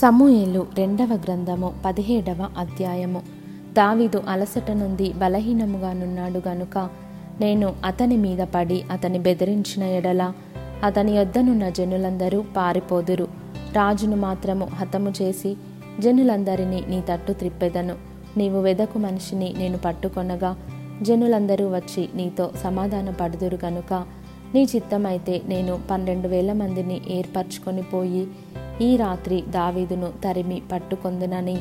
సమూయేలు రెండవ గ్రంథము పదిహేడవ అధ్యాయము. దావిదు అలసట నుండి బలహీనముగానున్నాడు గనుక నేను అతని మీద పడి అతని బెదిరించిన ఎడల అతని యొద్దనున్న జనులందరూ పారిపోదురు. రాజును మాత్రము హతము చేసి జనులందరినీ నీ తట్టు త్రిప్పెదను. నీవు వెదకు మనిషిని నేను పట్టుకొనగా జనులందరూ వచ్చి నీతో సమాధాన పడుదురు గనుక నీ చిత్తమైతే నేను పన్నెండు వేల మందిని ఏర్పరచుకొని పోయి ఈ రాత్రి దావీదును తరిమి పట్టుకొందునని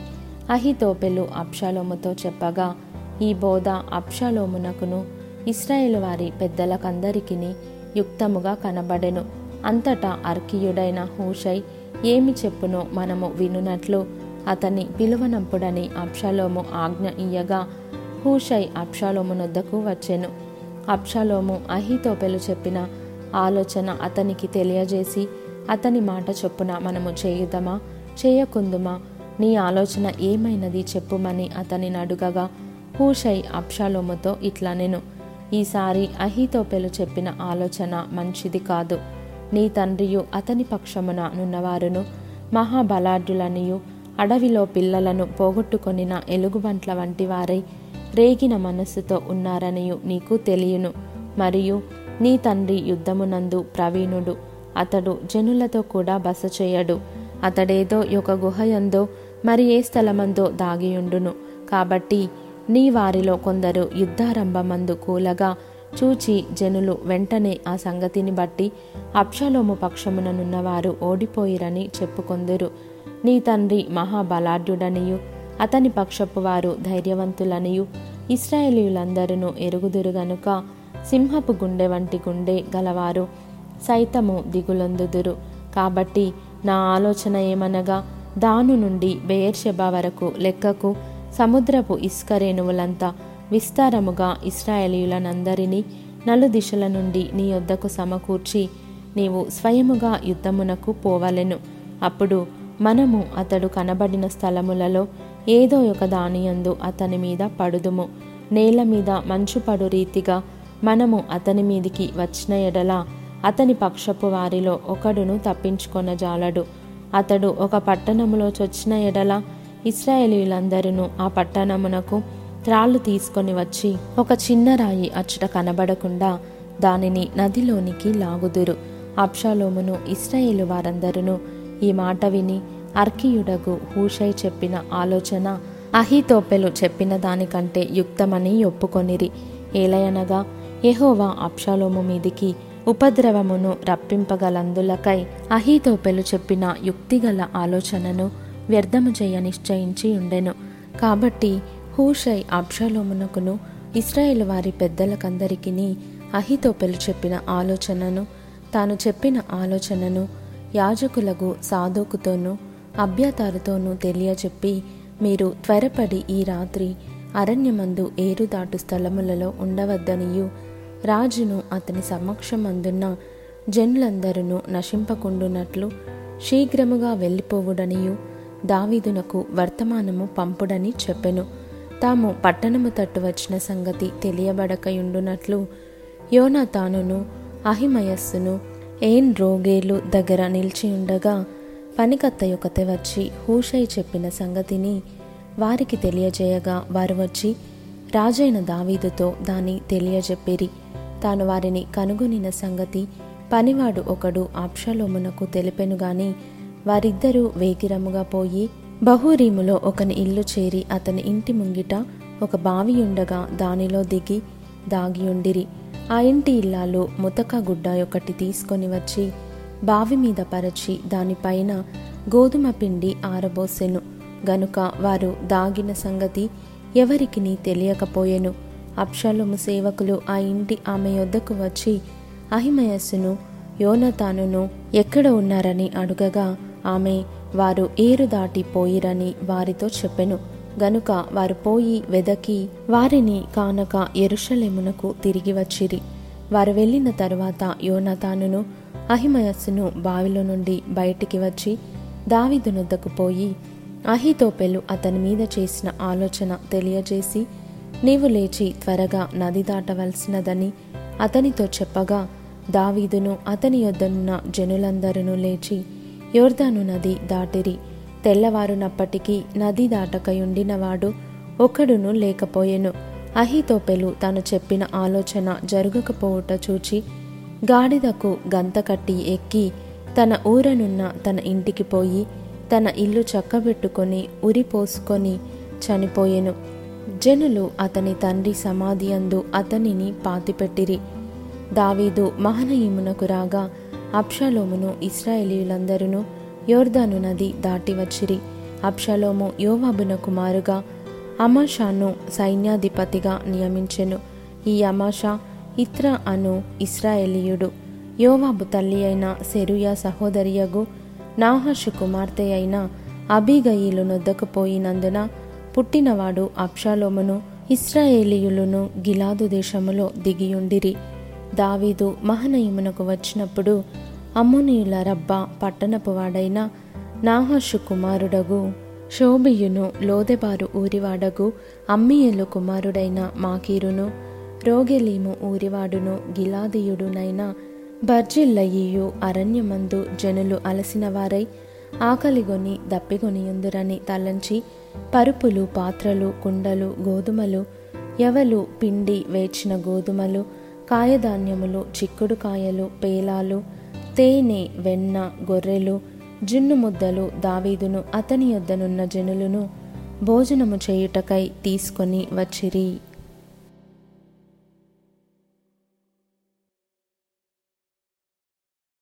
అహితోపెలు అప్షాలోముతో చెప్పగా ఈ బోధ అప్షాలోమునకును ఇస్రాయేల్ వారి పెద్దలకందరికీ యుక్తముగా కనబడెను. అంతటా అర్కీయుడైన హూషై ఏమి చెప్పునో మనము వినునట్లు అతన్ని పిలువనంపుడని అప్షాలోము ఆజ్ఞ ఇయ్యగా హూషై అప్షాలోమునొద్దకు వచ్చెను. అప్షాలోము అహితోపెలు చెప్పిన ఆలోచన అతనికి తెలియజేసి అతని మాట చొప్పున మనము చేయుదమా? చేయకుందుమా? నీ ఆలోచన ఏమైనది చెప్పుమని అతనిని అడుగగా హూషై అప్షాలోముతో ఇట్లా నేను. ఈసారి అహితోపెలు చెప్పిన ఆలోచన మంచిది కాదు. నీ తండ్రియు అతని పక్షమున నున్నవారును మహాబలాఢ్యులనియు అడవిలో పిల్లలను పోగొట్టుకొనిన ఎలుగుబంట్ల వంటి వారై రేగిన మనస్సుతో ఉన్నారనియు నీకు తెలియను. మరియు నీ తండ్రి యుద్ధమునందు ప్రవీణుడు. అతడు జనులతో కూడా బస చేయడు. అతడేదో ఒక గుహయందో మరి ఏ స్థలమందో దాగియుండును. కాబట్టి నీ వారిలో కొందరు యుద్ధారంభమందు కూలగా చూచి జనులు వెంటనే ఆ సంగతిని బట్టి అప్షలోము పక్షముననున్నవారు ఓడిపోయిరని చెప్పుకొందురు. నీ తండ్రి మహాబలాఢ్యుడనియు అతని పక్షపు వారు ధైర్యవంతులనియు ఇస్రాయేలీయులందరూ ఎరుగుదురు గనుక సింహపు గుండె వంటి గుండె గలవారు సైతము దిగులందుదురు. కాబట్టి నా ఆలోచన ఏమనగా దాను నుండి బెయర్షెబ వరకు లెక్కకు సముద్రపు ఇసుక రేణువులంతా విస్తారముగా ఇస్రాయేలీయులనందరినీ నలు దిశల నుండి నీ యొద్దకు సమకూర్చి నీవు స్వయముగా యుద్ధమునకు పోవలెను. అప్పుడు మనము అతడు కనబడిన స్థలములలో ఏదో ఒక దానియందు అతని మీద పడుదుము. నేల మీద మంచు పడు రీతిగా మనము అతని మీదికి వచ్చిన ఎడల అతని పక్షపు వారిలో ఒకడును తప్పించుకొన జాలడు. అతడు ఒక పట్టణములో చొచ్చిన ఎడల ఇస్రాయేలీలందరూ ఆ పట్టణమునకు త్రాళ్ళు తీసుకొని వచ్చి ఒక చిన్న రాయి అచ్చట కనబడకుండా దానిని నదిలోనికి లాగుదురు. అప్షాలోమును ఇస్రాయేలు వారందరూ ఈ మాట విని అర్కియుడగు హూషై చెప్పిన ఆలోచన అహితోపెలు చెప్పిన దానికంటే యుక్తమని ఒప్పుకొనిరి. ఏలయనగా ఎహోవా అప్షాలోము మీదికి ఉపద్రవమును రప్పింపగలందులకై అహీతోపెలు చెప్పిన యుక్తిగల ఆలోచనను వ్యర్థము చేయ నిశ్చయించి ఉండెను. కాబట్టి హూషై అబ్షలోమునకును ఇస్రాయేల్ వారి పెద్దలకందరికీ అహితోపెలు చెప్పిన ఆలోచనను తాను చెప్పిన ఆలోచనను యాజకులకు సాధోకుతోనూ అభ్యతారుతోనూ తెలియచెప్పి మీరు త్వరపడి ఈ రాత్రి అరణ్యమందు ఏరుదాటు స్థలములలో ఉండవద్దనియు రాజును అతని సమక్షమందున్న జనులందరూ నశింపకుండునట్లు శీఘ్రముగా వెళ్ళిపోవుడనియు దావీదునకు వర్తమానము పంపుడని చెప్పెను. తాము పట్టణము తట్టు వచ్చిన సంగతి తెలియబడకయుండునట్లు యోనాతానును అహిమయస్సును ఏన్ రోగేలు దగ్గర నిలిచి ఉండగా పనికత్త యొకత వచ్చి హూషై చెప్పిన సంగతిని వారికి తెలియజేయగా వారు వచ్చి రాజైన దావీదుతో దాన్ని తెలియజెప్పిరి. తాను వారిని కనుగొనిన సంగతి పనివాడు ఒకడు అప్షలోమునకు తెలిపెను గాని వారిద్దరూ వేగిరముగా పోయి బహురీములో ఒకని ఇల్లు చేరి అతని ఇంటి ముంగిట ఒక బావి ఉండగా దానిలో దిగి దాగియుండిరి. ఆ ఇంటి ఇల్లాలు ముతక గుడ్డ ఒకటి తీసుకొని వచ్చి బావి మీద పరచి దానిపైన గోధుమ పిండి ఆరబోసెను. గనుక వారు దాగిన సంగతి ఎవరికిని తెలియకపోయెను. అప్షలోము సేవకులు ఆ ఇంటి ఆమె యొద్దకు వచ్చి అహిమయస్సును యోనతానును ఎక్కడ ఉన్నారని అడుగగా ఆమె వారు ఏరు దాటి పోయిరని వారితో చెప్పెను. గనుక వారు పోయి వెదకి వారిని కానక ఎరుషలేమునకు తిరిగి వచ్చిరి. వారు వెళ్ళిన తరువాత యోనతానును అహిమయస్సును బావిలో నుండి బయటికి వచ్చి దావిదునొద్దకు పోయి అహితోపెలు అతని మీద చేసిన ఆలోచన తెలియజేసి నీవు లేచి త్వరగా నది దాటవలసినదని అతనితో చెప్పగా దావీదును అతని యొద్దనున్న జనులందరూ లేచి యోర్దాను నది దాటిరి. తెల్లవారునప్పటికీ నది దాటకయుండినవాడు ఒకడును లేకపోయెను. అహితోపెలు తాను చెప్పిన ఆలోచన జరగకపోవుట చూచి గాడిదకు గంతకట్టి ఎక్కి తన ఊరనున్న తన ఇంటికి పోయి తన ఇల్లు చక్కబెట్టుకొని ఉరిపోసుకొని చనిపోయెను. జనులు అతని తండ్రి సమాధి అందు అతనిని పాతిపెట్టిరి. దావీదు మహనయిమునకు రాగా అప్షలోమును ఇస్రాయేలీలందరూ యోర్దాను నది దాటి వచ్చిరి. అప్షలోము యోవాబున కుమారుగా అమాషాను సైన్యాధిపతిగా నియమించెను. ఈ అమాషా ఇత్ర అను ఇస్రాయేలీయుడు యోవాబు తల్లి అయిన సెరుయా సహోదరియగు నాహషు కుమార్తె అయిన అబిగయిలు నొద్దకుపోయినందున పుట్టినవాడు అప్షాలోమును ఇస్రాయేలీయులను గిలాదు దేశములో దిగియుండిరి. దావీదు మహనయమునకు వచ్చినప్పుడు అమ్మోనీయుల రబ్బ పట్టణపు వాడైన కుమారుడగు శోభియును లోదెబారు ఊరివాడగు అమ్మియలు కుమారుడైన మాకీరును రోగెలీము ఊరివాడును గిలాదీయుడునైన బర్జిల్లయ్యూ అరణ్యమందు జనులు అలసినవారై ఆకలిగొని దప్పిగొనియుందురని తలంచి పరుపులు పాత్రలు కుండలు గోధుమలు ఎవలు పిండి వేచిన గోధుమలు కాయధాన్యములు చిక్కుడు కాయలు పేలాలు తేనె వెన్న గొర్రెలు జున్ను ముద్దలు దావీదును అతని యొద్దనున్న జనులను భోజనము చేయుటకై తీసుకొని వచ్చిరి.